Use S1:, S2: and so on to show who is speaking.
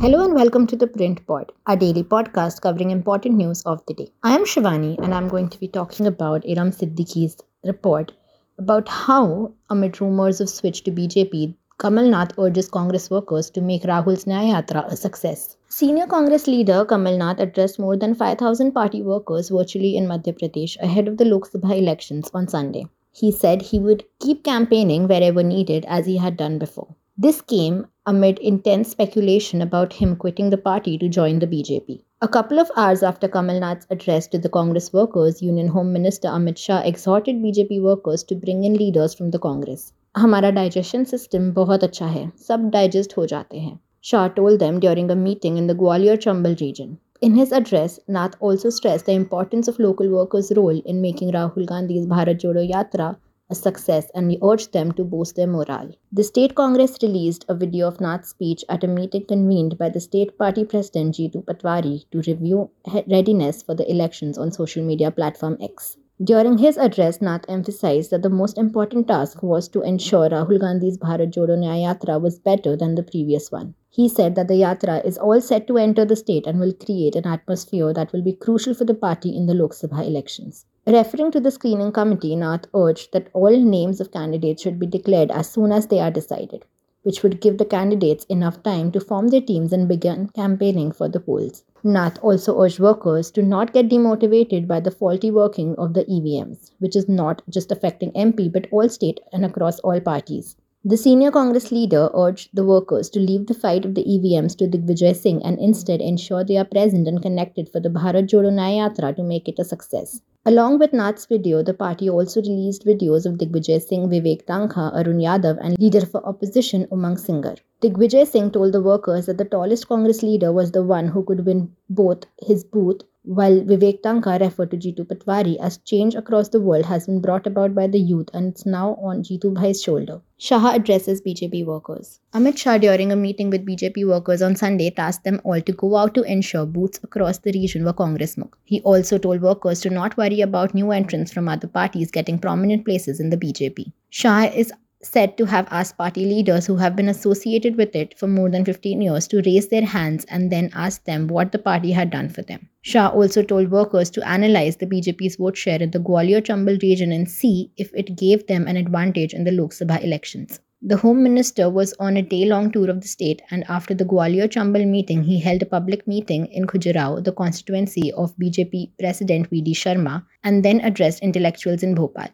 S1: Hello and welcome to the Print Pod, our daily podcast covering important news of the day. I am Shivani and I'm going to be talking about Iram Siddiqui's report about how, amid rumors of switch to BJP, Kamal Nath urges Congress workers to make Rahul's Nyaya Yatra a success. Senior Congress leader Kamal Nath addressed more than 5,000 party workers virtually in Madhya Pradesh ahead of the Lok Sabha elections on Sunday. He said he would keep campaigning wherever needed as he had done before. This came amid intense speculation about him quitting the party to join the BJP. A couple of hours after Kamal Nath's address to the Congress workers, Union Home Minister Amit Shah exhorted BJP workers to bring in leaders from the Congress. हमारा digestion system बहुत अच्छा है सब digest हो जाते हैं Shah told them during a meeting in the Gwalior Chambal region. In his address, Nath also stressed the importance of local workers' role in making Rahul Gandhi's Bharat Jodo Yatra a success and we urge them to boost their morale. The state congress released a video of Nath's speech at a meeting convened by the state party president Jeetu Patwari to review readiness for the elections on social media platform X. During his address, Nath emphasized that the most important task was to ensure Rahul Gandhi's Bharat Jodo Nyaya Yatra was better than the previous one. He said that the Yatra is all set to enter the state and will create an atmosphere that will be crucial for the party in the Lok Sabha elections. Referring to the screening committee, Nath urged that all names of candidates should be declared as soon as they are decided, which would give the candidates enough time to form their teams and begin campaigning for the polls. Nath also urged workers to not get demotivated by the faulty working of the EVMs, which is not just affecting MP but all state and across all parties. The senior Congress leader urged the workers to leave the fight of the EVMs to Digvijay Singh and instead ensure they are present and connected for the Bharat Jodo Nyaya Yatra to make it a success. Along with Nath's video, the party also released videos of Digvijay Singh, Vivek Tankha, Arun Yadav, and leader for opposition Umang Singhar. Digvijay Singh told the workers that the tallest Congress leader was the one who could win both his booth while Vivek Tankha referred to Jeetu Patwari as change across the world has been brought about by the youth and it's now on Jeetu Bhai's shoulder. Shah addresses BJP workers. Amit Shah, during a meeting with BJP workers on Sunday, tasked them all to go out to ensure booths across the region were Congress Mukt. He also told workers to not worry about new entrants from other parties getting prominent places in the BJP. Shah is said to have asked party leaders who have been associated with it for more than 15 years to raise their hands and then ask them what the party had done for them. Shah also told workers to analyze the BJP's vote share in the Gwalior Chambal region and see if it gave them an advantage in the Lok Sabha elections. The Home Minister was on a day long tour of the state, and after the Gwalior Chambal meeting, he held a public meeting in Khajuraho, the constituency of BJP President V.D. Sharma, and then addressed intellectuals in Bhopal.